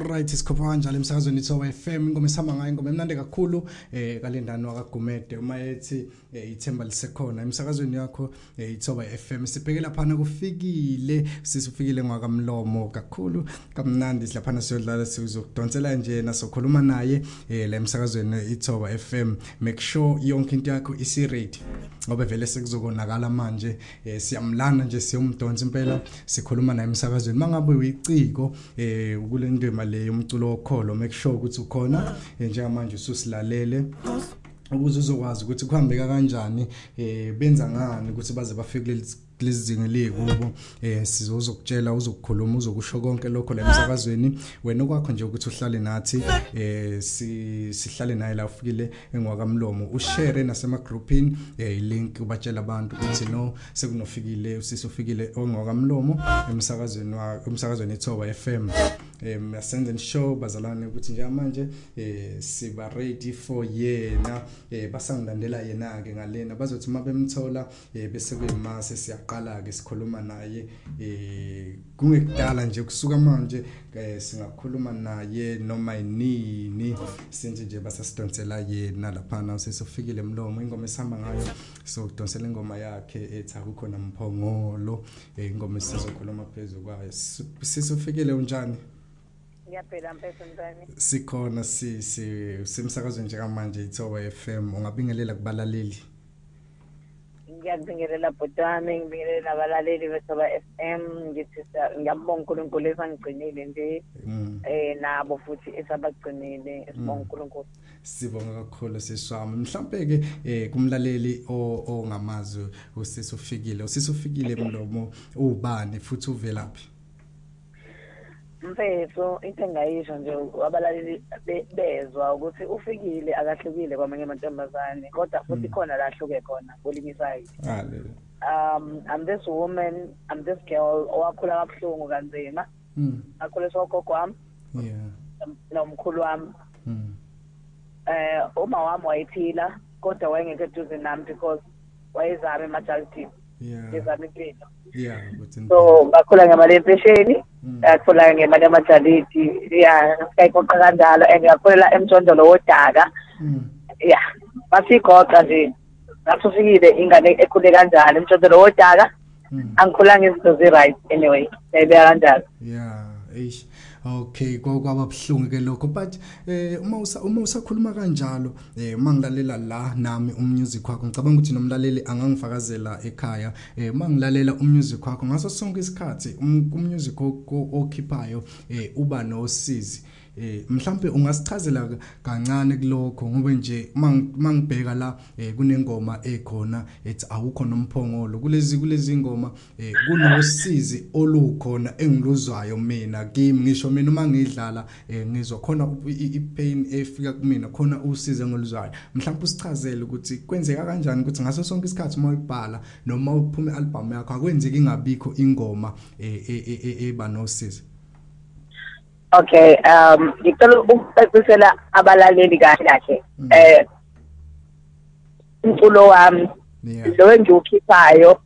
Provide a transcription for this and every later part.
Alright sikhopha kanjalo emsakazweni ithoba FM ingoma esihamba ngayo ingoma emnandi kakhulu eh kalendani wakagumede uma ethi eh, ithemba lisekhona. Emsakazweni yakho eh, ithoba FM sibheke lapha kufikile sisifikile ngwakamlomo kakhulu kamnandi lapha siyodlala sizokudonsela nje nasokhuluma naye eh, la emsakazweni ithoba FM make sure yonke into yakho isi ready ngoba vele sekuzokonakala manje eh, siyamlana nje siyomdonsa impela sikhuluma naye emsakazweni. Mangabe uyiciko eh kule ndima le yomculo wokholo sure ukuthi ukhona eh, njengamanje ususilalele. Ukuze uzokwazi ukuthi kuhambeka kanjani eh benza ngani ukuthi baze bafike lezi zinga lekubo eh sizozokutshela uzokukhuluma uzokusho konke lokho la emsakazweni. Wena okwakho nje ukuthi uhlale nathi eh sihlale naye la ufikile engwakamlomo. Ushare nasema groupini eh ilink ubatshela abantu ukuthi no sekunofikile usisufikile ongwakamlomo emsakazweni wa emsakazweni ethoba FM em asenze show bazalwane ukuthi nje manje eh siba ready for yena eh basangilandela yena ke ngalena. Bazothi mabemthola eh bese kuyimase siyaqala ke sikhuluma naye. Eh kungekudala nje kusuka manje eh singakhuluma naye noma inini senze nje basasidonsela yena lapha usesifikile emlomo ingoma esihamba ngayo so kudonsela ingoma yakhe ethi akukho namphongolo eh ingoma esizokhuluma phezulu kwayo. Sisifikile unjani? Ngiyaphila mpethu mntwana. Sikhona si simsakazweni njengamanje ithoba FM ungabingelela kubalaleli. Ngiyabingelela bhotami, ngibingelela nabalaleli bethoba FM ngithi ngiyabonga uNkulunkulu esangigcinile nje. Mm. Eh nabo futhi esabagcinile sibonga Mm. uNkulunkulu. Sibonga kakhulu seswami. Mhlambe ke eh kumlaleli ongamazi usisufikile. Usisufikile emlomo ubani futhi uvelaphi? Mfethu into engayisho nje abalaleli be- bezwa ukuthi ufikile akahlukile kwamanye amantombazane kodwa futhi Mm. khona la ahluke khona kwelinye isayidi. Haleluya. Um I'm this woman, I'm this girl owakhula kabuhlungu kanzima. Mm. Akhuliswa ugogo wami Yeah. nomkhulu wami. Mm. Eh uma wami wayephila kodwa wayengekho eduze nami because wayezama emajaltini. Yeah. Ezama impilo. Yeah, So ngakhula ngemali yempesheni. Mm. ngakhula ngemali yamajaliti ya sikayiqoqa kanjalo and ngakhulela emjondolo wodaka Mm. ya masigoqa nje ngasufikile ingane ekhule kanjalo emjondolo wodaka Mm. angikhulanga izinto zi-right anyway ngiyayibeka kanjalo Yeah, eish. Okay, kwaba buhlungu ke lokho but eh uma usa uma usakhuluma kanjalo eh mangilalela la nami umusic wakho ngicabanga ukuthi nomlaleli angangifakazela ekhaya eh mangilalela umusic wakho ngaso sonke isikhathi umusic okhiphayo eh uba nosizi. Eh mhlambe ungasichazela kancane kulokho ngoba nje mangibheka la eh kunengoma ekhona ethi awukho nomphongolo. Kulezi kulezi ngoma eh kunosizi olukhona engiluzwayo mina kimi. Ngisho mina uma ngidlala eh ngizwa khona ipain efika kumina khona usize ngoluzwayo mhlawumbe usichazele ukuthi kwenzeka kanjani ukuthi ngaso sonke isikhathi uma ubhala noma uphuma album yakho akwenzeki ingabikho ingoma eba nosizi. Okay um ngicela ukucacisela abalaleli kahle kahle eh umculo wami lo engiwukhiphayo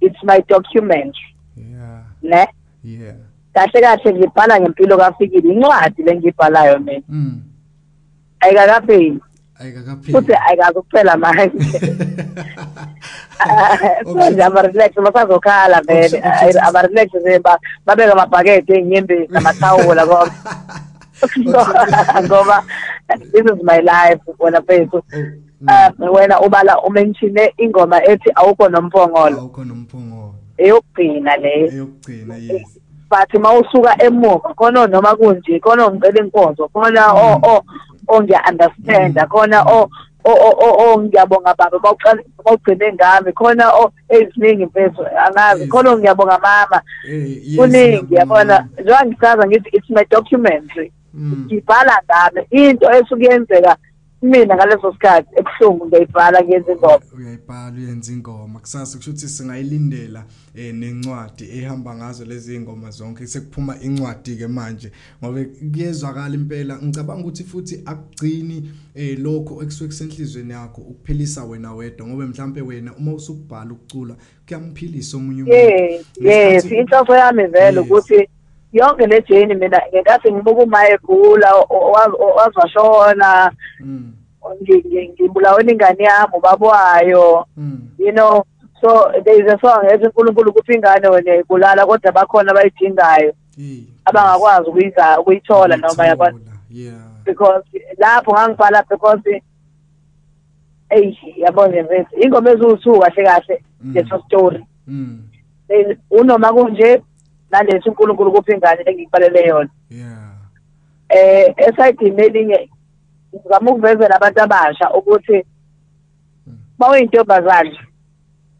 it's my document yeah. ne? Yeah. Kahle kahle ngibhala ngempilo kafikile incwadi lengibhalayo mina. Mm. Ayikakapheli. Ayikakapheli. Futhi ayikakuphela manje. manje ama-relax basazokhala vele ama-relax nje babeka amabhakede ey'nyembezi namathawula konke ngoba this is my life wena fethu um wena ubala umenshine ingoma ethi awukho nomphongolo. Awukho nomphongolo. Eyokugcina leyo eyokugcina yes. But mawusuka emuva khona noma kunje khona ngicela inkonzo khona o o ongiya-understanda khona o o ngiyabonga baba bawugcine ngami. Khona o eziningi mfethu angazi khona ngiyabonga mama. Kuningi yabona njengoba ngisaza ngithi it's my documentary ngibhala ngami into esuke yenzeka mina ngaleso sikhathi. Ebuhlungu ngiyayibhala ngenza ingoma uyayibhala uyenza ingoma kusasa kusho ukuthi singayilindela eh nencwadi ehamba ngazo lezi ingoma zonke sekuphuma incwadi ke manje ngoba kuyezwakala impela ngicabanga ukuthi futhi akugcini eh lokho ekusuke kusenhlizweni yakho ukuphelisa wena wedwa ngoba mhlambe wena uma usubhala ukucula kuyamphilisa omunye umuntu yes inhloso yami vele ukuthi yonke le journey mina ngenkathi ngibuka uma egula wazwashona ngibulaweni ingane yami ubaba wayo mm you know so there is a song ethi uNkulunkulu kuphi ingane wena ibulala kodwa bakhona abayidingayo abangakwazi ukuyiza ukuyithola noma yabona. because lapho ngangibhala because ey yabona mfethu ingoma eziwu kahle kahle Mm. leso story. Mm Eh, unoma kunje nalesi uNkulunkulu kuphi ingane engikubalele yona? Yeah. Eh esayidini elinye ngizama ukuvezela abantu abasha ukuthi bawuyintombazane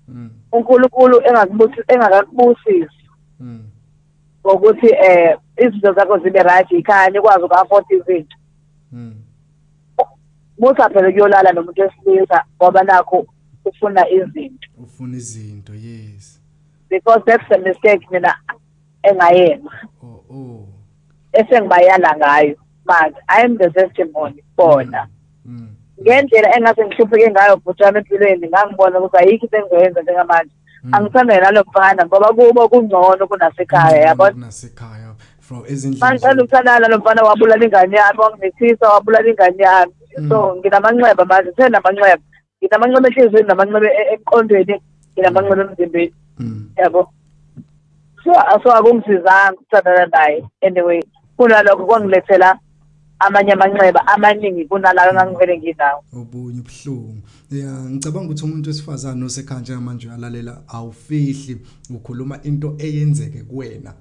mm. uNkulunkulu engakubusi engakakubusisi mm. ngokuthi eh izinto zakho zibe right ikhaya nikwazi uku-afford izinto. Mm. Musa phela kuyolala nomuntu wesilisa ngoba nakho ufuna izinto. Ufuna izinto yes. Because that's the mistake mina engayenza. Oh oh. Esengibayala ngayo. Manje i am the testimony bona. Mm ngendlela engase ngihlupheke ngayo bhuti wami empilweni ngangibona ukuthi ayikho into engizoyenza njengamanje. Mm. angithanda nalo mfana ngoba kubo kungcono kunasekhaya yabona? nasekhaya from manje ezindlini ukuthandana nalo mfana wabulala ingane yami wangithisa wabulala ingane yami. Mm. so nginamanxeba manje senamanxeba nginamanxeba enhliziyweni namanxeba e- emqondweni nginamanxeba emzimbeni. Mm. Yabo? So so akungisizanga ukuthandana naye. Anyway kunalokho kwangilethela amanye amanxeba amaningi kunalayo engangivele nginawo. Obunye ubuhlungu. Ya ngicabanga ukuthi umuntu wesifazane osekhanje manje uyalalela awufihli ukhuluma into eyenzeke kuwena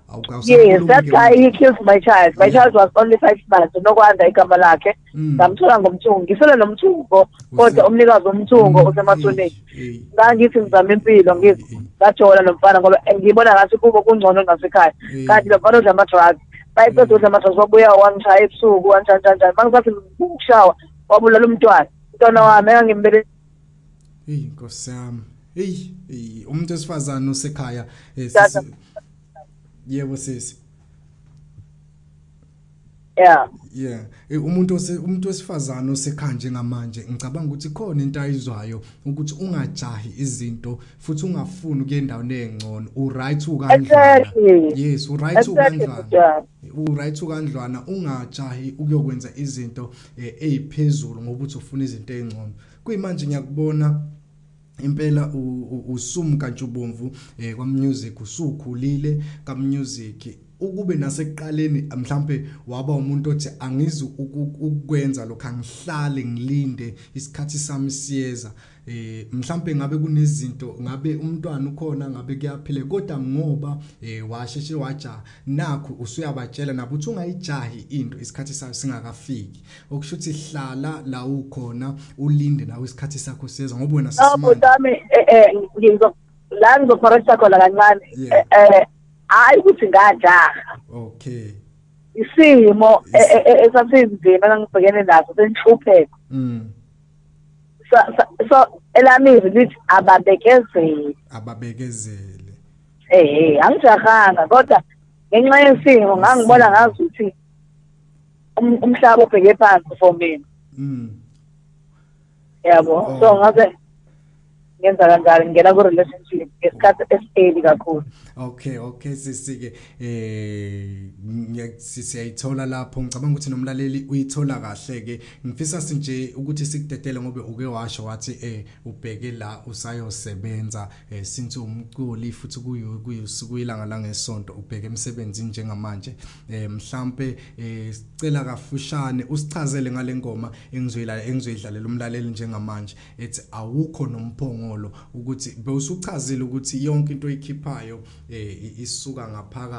yes that guy he killed my child. My Yeah. child was only five months nokwanda igama lakhe. Mm. ngamthola ngomthungo ngisele nomthungo kodwa umnikazi womthungo usemathuneni. ngangithi ngizama impilo ngithi ngajola lo mfana ngoba ngibona ngathi kubo kungcono nasekhaya. Eh. kanti lo mfana udla ama-drugs. bayiqeda udla ama-drugs wabuya wangishaya ebusuku kanjani kanjani kanjani mangisathi ukushawa wabulala umntwana. Umntwana wami engangimbele hey nkosi yami. Hey hey, umuntu wesifazane osekhaya eh, Tata. sisi- yebo sisi. Yeah Yeah, eh, umuntu ose umuntu wesifazane osekhanje ngamanje ngicabanga ukuthi khona into ayizwayo ukuthi ungajahi izinto futhi ungafuni ukuya endaweni engcono. U right ukandlwana Exactly. yes u right Exactly, ukandlwana Bhuti u right ukandlwana ungajahi ukuyokwenza izinto eh, eziphezulu ngoba uthi ufuna izinto ezingcono kuyimanje ngiyakubona impela u- u- usumka ntshubomvu eh kwa music usukhulile ka music ukube nasekuqaleni mhlambe waba umuntu othi angizi uku- ukwenza lokho angihlale ngilinde isikhathi sami siyeza. Eh mhlambe ngabe kunezinto ngabe umntwana ukhona ngabe kuyaphila kodwa ngoba eh washeshe waja nakho usuyabatshela nabo uthi ungayijahi into isikhathi sayo singakafiki. Okusho ukuthi hlala la ukhona ulinde nawe isikhathi sakho siyeza ngoba wena butami eh eh la ngizocorrecta khona kancane. Eh eh, hayi ukuthi ngajaha. Okay. Isimo eh, eh, eh, esasinzima engangibhekene naso senhlupheko mm. So- so- elamizwi lithi ababekezeli. Ababekezele eh angijahanga kodwa ngenxa yesimo ngangibona ngazi ukuthi um- umhlaba ubheke phansi for mina. Mm. Yabo Oh. so ngaze ngenza kanjalo ngena ku relationship ngesikhathi eseli kakhulu. Okay okay sisike eh ngiya- si- siyayithola lapho. Ngicabanga ukuthi nomlaleli uyithola kahle ke. Ngifisa sinje ukuthi sikudedele ngobe uke washo wathi eh ubheke la usayosebenza. Eh since umculi futhi kuyo kuyusuku ilanga la ngesonto ubheke emsebenzini njengamanje. Eh mhlambe eh sicela kafushane usichazele ngale ngoma engizoyidlalela umlaleli njengamanje. Ethi awukho nomphongolo ukuthi bewusuchazile ukuthi yonke into oyikhiphayo eh isuka ngaphaka